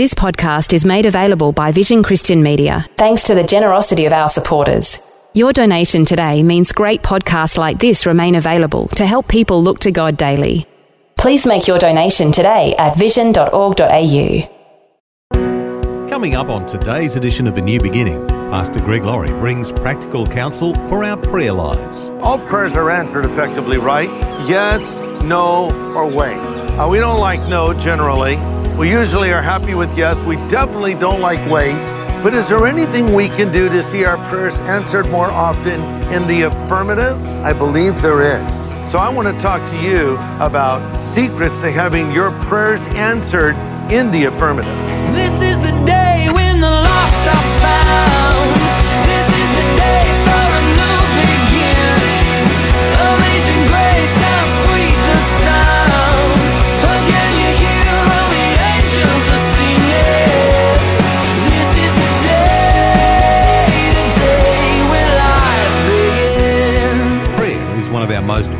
This podcast is made available by Vision Christian Media thanks to the generosity of our supporters. Your donation today means great podcasts like this remain available to help people look to God daily. Please make your donation today at vision.org.au. Coming up on today's edition of A New Beginning, Pastor Greg Laurie brings practical counsel for our prayer lives. All prayers are answered effectively, right? Yes, no, or wait. Uh, we don't like no generally. We usually are happy with yes. We definitely don't like wait. But is there anything we can do to see our prayers answered more often in the affirmative? I believe there is. So I want to talk to you about secrets to having your prayers answered in the affirmative. This is the day when the lost are found.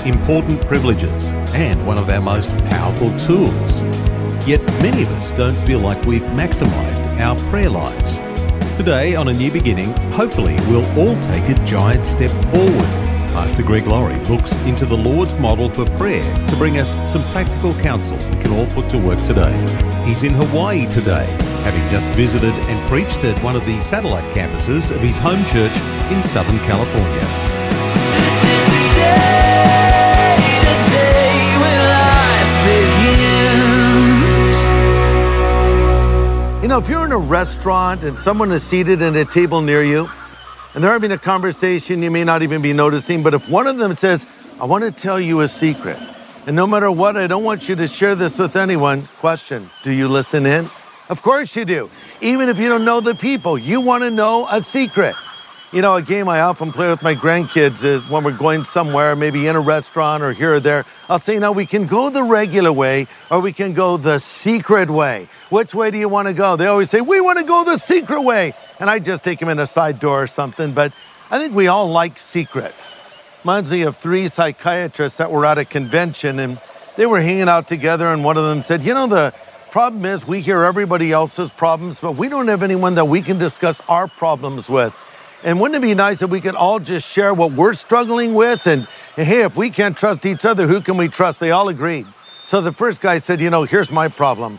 Important privileges and one of our most powerful tools. Yet many of us don't feel like we've maximized our prayer lives. Today, on A New Beginning, hopefully we'll all take a giant step forward. Pastor Greg Laurie looks into the Lord's model for prayer to bring us some practical counsel we can all put to work today. He's in Hawaii today, having just visited and preached at one of the satellite campuses of his home church in Southern California. Know, if you're in a restaurant and someone is seated at a table near you and they're having a conversation you may not even be noticing, but if one of them says, I want to tell you a secret, and no matter what, I don't want you to share this with anyone, question, do you listen in? Of course you do. Even if you don't know the people, you want to know a secret. You know, a game I often play with my grandkids is when we're going somewhere, maybe in a restaurant or here or there, I'll say, now we can go the regular way or we can go the secret way. Which way do you want to go? They always say, we want to go the secret way. And I just take them in a side door or something. But I think we all like secrets. Reminds me of three psychiatrists that were at a convention and they were hanging out together and one of them said, you know, the problem is we hear everybody else's problems, but we don't have anyone that we can discuss our problems with. And wouldn't it be nice if we could all just share what we're struggling with? And, and hey, if we can't trust each other, who can we trust? They all agreed. So the first guy said, You know, here's my problem.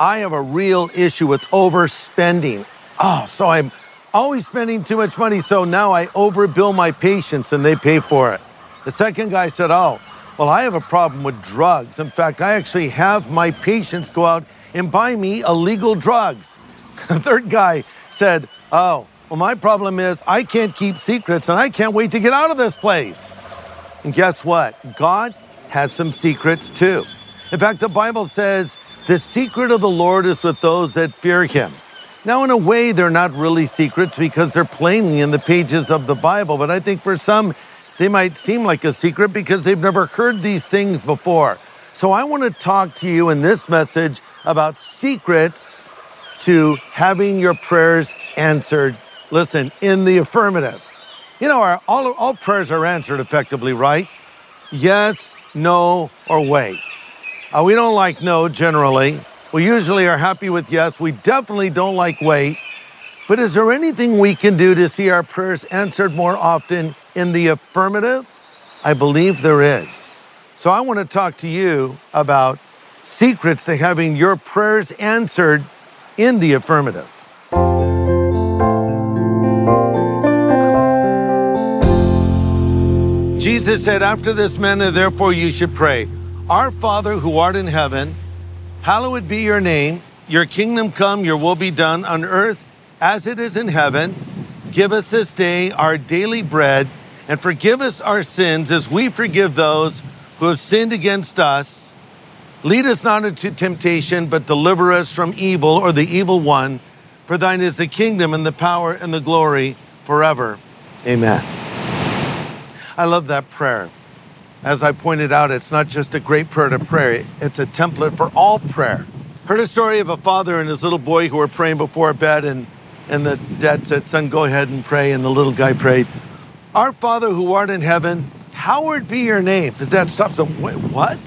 I have a real issue with overspending. Oh, so I'm always spending too much money. So now I overbill my patients and they pay for it. The second guy said, Oh, well, I have a problem with drugs. In fact, I actually have my patients go out and buy me illegal drugs. The third guy said, Oh, well, my problem is I can't keep secrets and I can't wait to get out of this place. And guess what? God has some secrets too. In fact, the Bible says, the secret of the Lord is with those that fear him. Now, in a way, they're not really secrets because they're plainly in the pages of the Bible, but I think for some, they might seem like a secret because they've never heard these things before. So, I want to talk to you in this message about secrets to having your prayers answered listen, in the affirmative. You know, our, all, all prayers are answered effectively, right? Yes, no, or wait. Uh, we don't like no generally. We usually are happy with yes. We definitely don't like wait. But is there anything we can do to see our prayers answered more often in the affirmative? I believe there is. So I want to talk to you about secrets to having your prayers answered in the affirmative. Jesus said, After this manner, therefore, you should pray Our Father who art in heaven, hallowed be your name. Your kingdom come, your will be done on earth as it is in heaven. Give us this day our daily bread, and forgive us our sins as we forgive those who have sinned against us. Lead us not into temptation, but deliver us from evil or the evil one. For thine is the kingdom and the power and the glory forever. Amen. I love that prayer. As I pointed out, it's not just a great prayer to pray, it's a template for all prayer. Heard a story of a father and his little boy who were praying before bed, and, and the dad said, Son, go ahead and pray. And the little guy prayed, Our Father who art in heaven, Howard be your name. The dad stops and, Wait, what?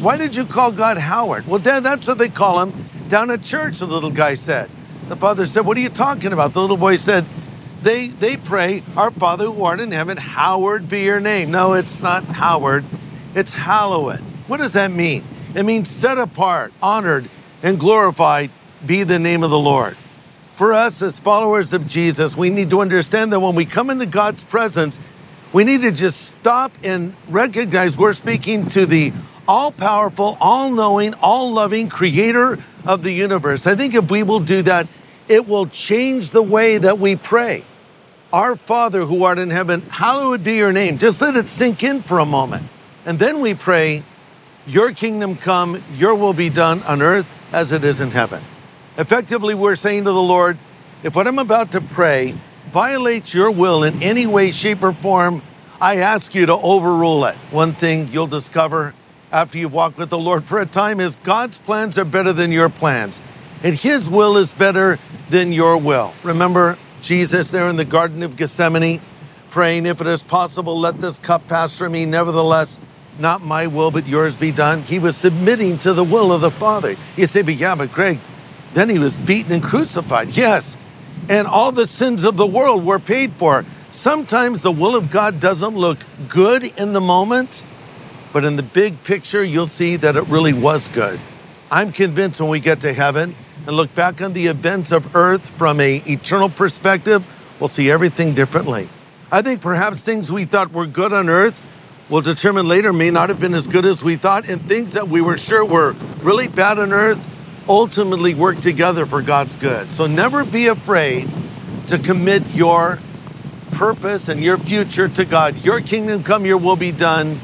Why did you call God Howard? Well, Dad, that's what they call him down at church, the little guy said. The father said, What are you talking about? The little boy said, They they pray, Our Father who art in heaven, hallowed be your name. No, it's not Howard, it's hallowed. What does that mean? It means set apart, honored, and glorified be the name of the Lord. For us as followers of Jesus, we need to understand that when we come into God's presence, we need to just stop and recognize we're speaking to the all powerful, all knowing, all loving creator of the universe. I think if we will do that, it will change the way that we pray. Our Father who art in heaven, hallowed be your name. Just let it sink in for a moment. And then we pray, Your kingdom come, your will be done on earth as it is in heaven. Effectively, we're saying to the Lord, if what I'm about to pray violates your will in any way, shape, or form, I ask you to overrule it. One thing you'll discover after you've walked with the Lord for a time is God's plans are better than your plans, and His will is better than your will. Remember Jesus there in the Garden of Gethsemane praying, If it is possible, let this cup pass from me. Nevertheless, not my will, but yours be done. He was submitting to the will of the Father. You say, But yeah, but Greg, then he was beaten and crucified. Yes. And all the sins of the world were paid for. Sometimes the will of God doesn't look good in the moment, but in the big picture, you'll see that it really was good. I'm convinced when we get to heaven and look back on the events of earth from a eternal perspective, we'll see everything differently. I think perhaps things we thought were good on earth will determine later may not have been as good as we thought, and things that we were sure were really bad on earth ultimately work together for God's good. So never be afraid to commit your purpose and your future to God. Your kingdom come, your will be done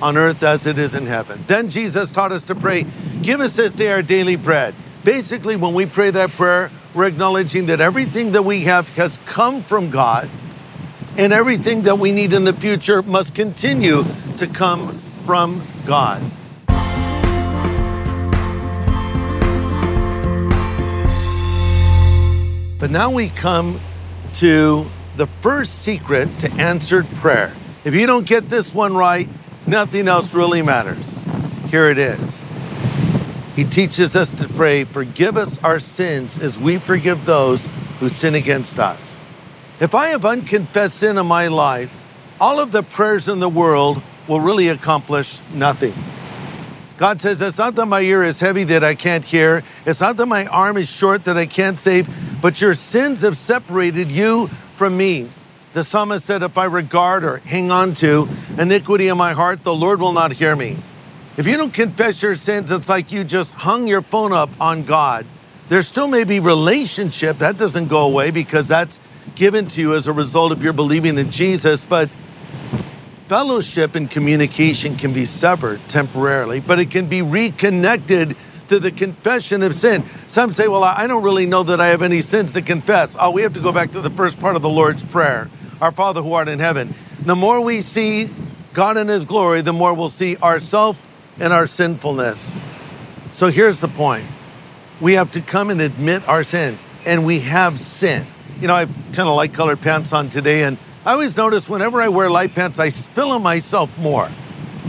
on earth as it is in heaven. Then Jesus taught us to pray, Give us this day our daily bread. Basically, when we pray that prayer, we're acknowledging that everything that we have has come from God, and everything that we need in the future must continue to come from God. But now we come to the first secret to answered prayer. If you don't get this one right, nothing else really matters. Here it is. He teaches us to pray, Forgive us our sins as we forgive those who sin against us. If I have unconfessed sin in my life, all of the prayers in the world will really accomplish nothing. God says, It's not that my ear is heavy that I can't hear, it's not that my arm is short that I can't save, but your sins have separated you from me. The psalmist said, If I regard or hang on to iniquity in my heart, the Lord will not hear me. If you don't confess your sins, it's like you just hung your phone up on God. There still may be relationship, that doesn't go away because that's given to you as a result of your believing in Jesus, but fellowship and communication can be severed temporarily, but it can be reconnected to the confession of sin. Some say, Well, I don't really know that I have any sins to confess. Oh, we have to go back to the first part of the Lord's Prayer Our Father who art in heaven. The more we see God in His glory, the more we'll see ourselves and our sinfulness. So here's the point we have to come and admit our sin, and we have sin. You know, I've kind of light colored pants on today, and I always notice whenever I wear light pants, I spill on myself more.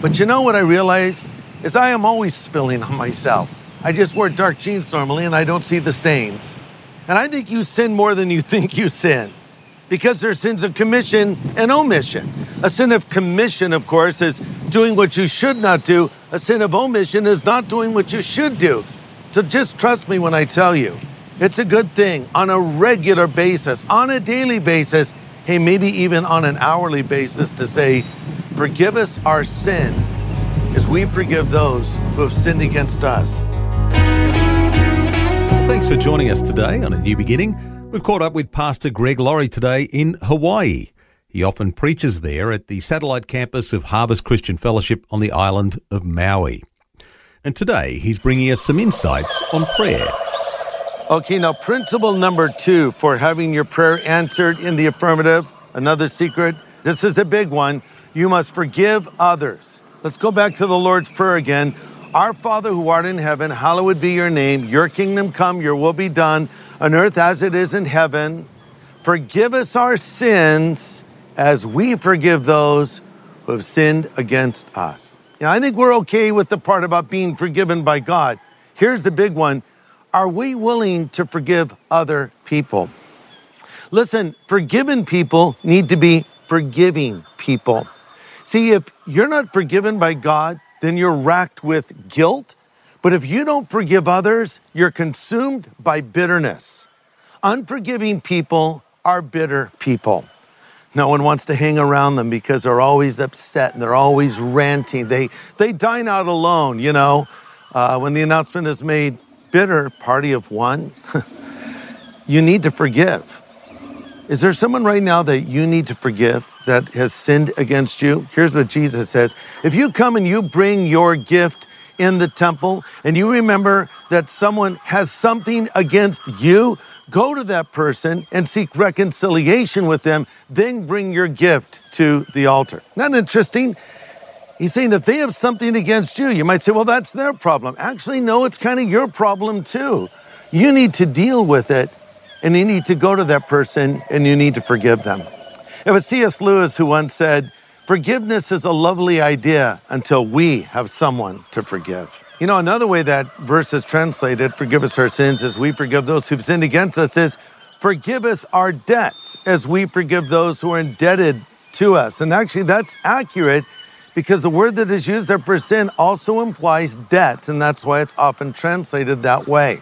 But you know what I realize is I am always spilling on myself. I just wear dark jeans normally and I don't see the stains. And I think you sin more than you think you sin because there's sins of commission and omission. A sin of commission, of course, is doing what you should not do. A sin of omission is not doing what you should do. So just trust me when I tell you. It's a good thing on a regular basis, on a daily basis, hey, maybe even on an hourly basis to say, forgive us our sin as we forgive those who have sinned against us. Well, thanks for joining us today on A New Beginning. We've caught up with Pastor Greg Laurie today in Hawaii. He often preaches there at the satellite campus of Harvest Christian Fellowship on the island of Maui. And today he's bringing us some insights on prayer. Okay, now principle number two for having your prayer answered in the affirmative Another secret, this is a big one. You must forgive others. Let's go back to the Lord's Prayer again. Our Father who art in heaven, hallowed be your name. Your kingdom come, your will be done on earth as it is in heaven. Forgive us our sins as we forgive those who have sinned against us. Now, I think we're okay with the part about being forgiven by God. Here's the big one Are we willing to forgive other people? Listen, forgiven people need to be forgiving people. See, if you're not forgiven by God, then you're racked with guilt. But if you don't forgive others, you're consumed by bitterness. Unforgiving people are bitter people. No one wants to hang around them because they're always upset and they're always ranting. They, they dine out alone, you know. Uh, when the announcement is made, bitter, party of one, you need to forgive. Is there someone right now that you need to forgive that has sinned against you? Here's what Jesus says If you come and you bring your gift in the temple and you remember that someone has something against you, go to that person and seek reconciliation with them, then bring your gift to the altar. Not interesting? He's saying that they have something against you, you might say, well, that's their problem. Actually, no, it's kind of your problem too. You need to deal with it and you need to go to that person and you need to forgive them. It was C.S. Lewis who once said, Forgiveness is a lovely idea until we have someone to forgive. You know, another way that verse is translated, forgive us our sins as we forgive those who've sinned against us, is forgive us our debts as we forgive those who are indebted to us. And actually, that's accurate because the word that is used there for sin also implies debt, and that's why it's often translated that way.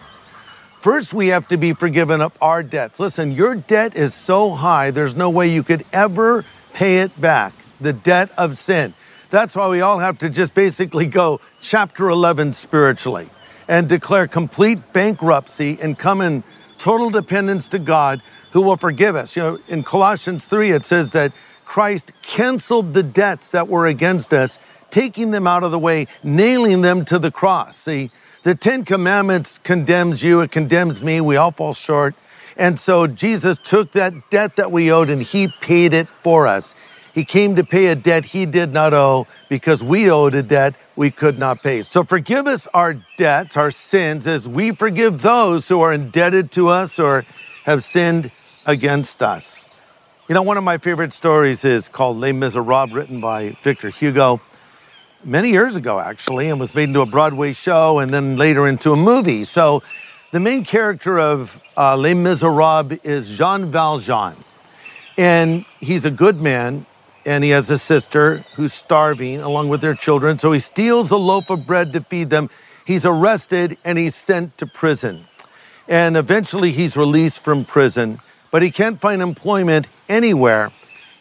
First, we have to be forgiven of our debts. Listen, your debt is so high, there's no way you could ever pay it back. The debt of sin. That's why we all have to just basically go chapter 11 spiritually and declare complete bankruptcy and come in total dependence to God who will forgive us. You know, in Colossians 3, it says that Christ canceled the debts that were against us, taking them out of the way, nailing them to the cross. See, the Ten Commandments condemns you, it condemns me. We all fall short. And so Jesus took that debt that we owed and he paid it for us. He came to pay a debt he did not owe because we owed a debt we could not pay. So forgive us our debts, our sins, as we forgive those who are indebted to us or have sinned against us. You know, one of my favorite stories is called Les Miserables, written by Victor Hugo many years ago, actually, and was made into a Broadway show and then later into a movie. So the main character of uh, Les Miserables is Jean Valjean. And he's a good man, and he has a sister who's starving along with their children. So he steals a loaf of bread to feed them. He's arrested and he's sent to prison. And eventually he's released from prison, but he can't find employment anywhere.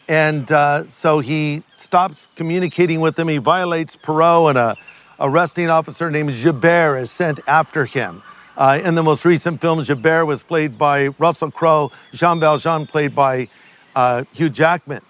And uh, so he stops communicating with them. He violates parole, and a arresting officer named Javert is sent after him. Uh, in the most recent film, Javert was played by Russell Crowe, Jean Valjean played by uh, Hugh Jackman.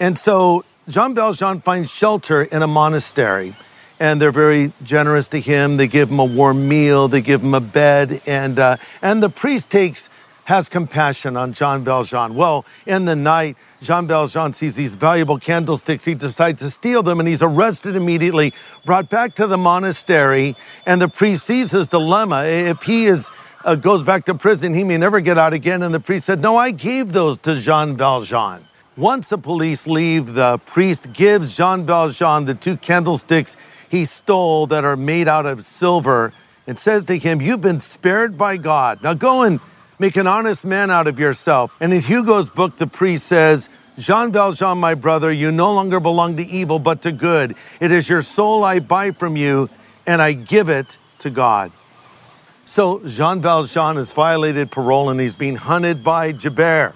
And so Jean Valjean finds shelter in a monastery, and they're very generous to him. They give him a warm meal, they give him a bed, and, uh, and the priest takes has compassion on Jean Valjean. Well, in the night, Jean Valjean sees these valuable candlesticks. He decides to steal them and he's arrested immediately, brought back to the monastery. And the priest sees his dilemma. If he is uh, goes back to prison, he may never get out again. And the priest said, No, I gave those to Jean Valjean. Once the police leave, the priest gives Jean Valjean the two candlesticks he stole that are made out of silver and says to him, You've been spared by God. Now go and Make an honest man out of yourself. And in Hugo's book, the priest says, Jean Valjean, my brother, you no longer belong to evil, but to good. It is your soul I buy from you, and I give it to God. So Jean Valjean has violated parole and he's being hunted by Javert,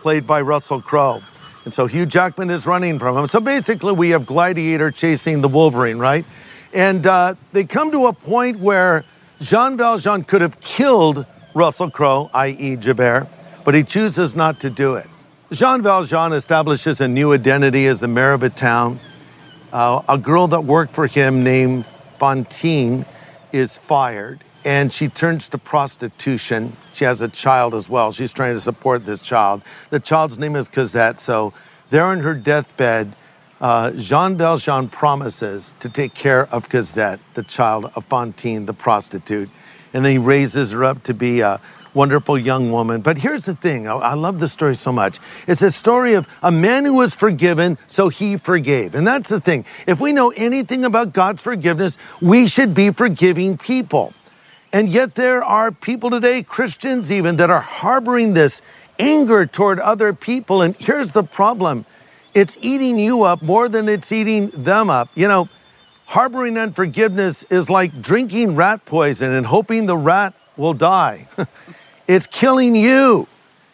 played by Russell Crowe. And so Hugh Jackman is running from him. So basically, we have Gladiator chasing the Wolverine, right? And uh, they come to a point where Jean Valjean could have killed Russell Crowe, i.e., Javert, but he chooses not to do it. Jean Valjean establishes a new identity as the mayor of a town. Uh, a girl that worked for him named Fantine is fired. And she turns to prostitution. She has a child as well. She's trying to support this child. The child's name is Cosette. So there on her deathbed, uh, Jean Valjean promises to take care of Cosette, the child of Fantine, the prostitute. And then he raises her up to be a wonderful young woman. But here's the thing I, I love this story so much. It's a story of a man who was forgiven, so he forgave. And that's the thing. If we know anything about God's forgiveness, we should be forgiving people. And yet there are people today, Christians even, that are harboring this anger toward other people. And here's the problem it's eating you up more than it's eating them up. You know, harboring unforgiveness is like drinking rat poison and hoping the rat will die. it's killing you,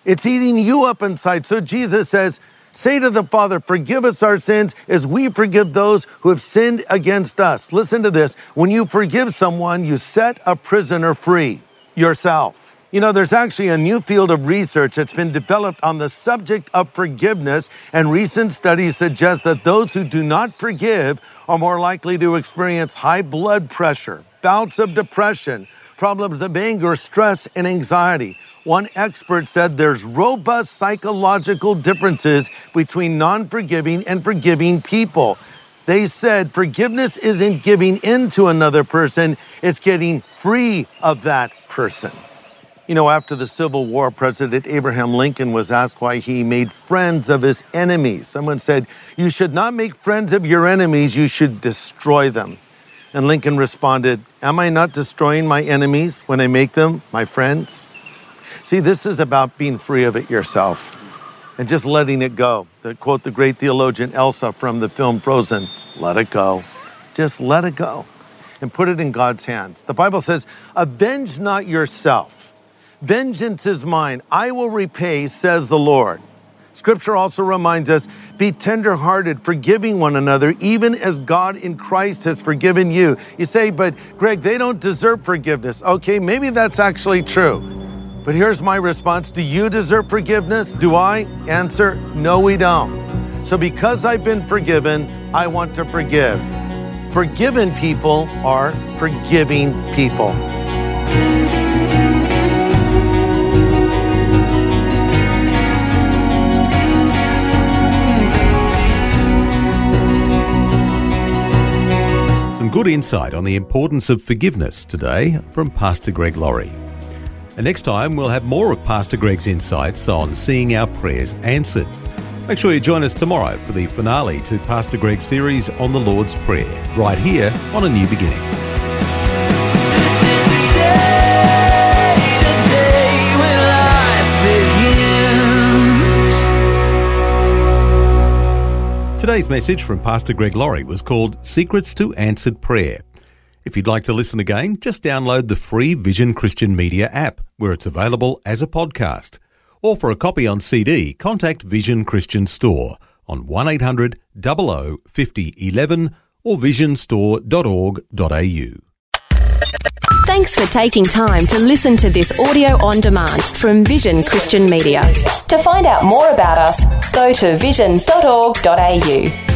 it's eating you up inside. So Jesus says, Say to the Father, forgive us our sins as we forgive those who have sinned against us. Listen to this. When you forgive someone, you set a prisoner free yourself. You know, there's actually a new field of research that's been developed on the subject of forgiveness, and recent studies suggest that those who do not forgive are more likely to experience high blood pressure, bouts of depression, problems of anger, stress, and anxiety. One expert said there's robust psychological differences between non forgiving and forgiving people. They said forgiveness isn't giving in to another person, it's getting free of that person. You know, after the Civil War, President Abraham Lincoln was asked why he made friends of his enemies. Someone said, You should not make friends of your enemies, you should destroy them. And Lincoln responded, Am I not destroying my enemies when I make them my friends? See, this is about being free of it yourself and just letting it go. To quote the great theologian Elsa from the film Frozen let it go. Just let it go and put it in God's hands. The Bible says, Avenge not yourself. Vengeance is mine. I will repay, says the Lord. Scripture also reminds us be tenderhearted, forgiving one another, even as God in Christ has forgiven you. You say, but Greg, they don't deserve forgiveness. Okay, maybe that's actually true. But here's my response Do you deserve forgiveness? Do I? Answer No, we don't. So, because I've been forgiven, I want to forgive. Forgiven people are forgiving people. Some good insight on the importance of forgiveness today from Pastor Greg Laurie. And next time, we'll have more of Pastor Greg's insights on seeing our prayers answered. Make sure you join us tomorrow for the finale to Pastor Greg's series on the Lord's Prayer, right here on A New Beginning. This is the day, the day when life begins. Today's message from Pastor Greg Laurie was called Secrets to Answered Prayer. If you'd like to listen again, just download the free Vision Christian Media app, where it's available as a podcast. Or for a copy on CD, contact Vision Christian Store on 1800 00 50 11 or visionstore.org.au. Thanks for taking time to listen to this audio on demand from Vision Christian Media. To find out more about us, go to vision.org.au.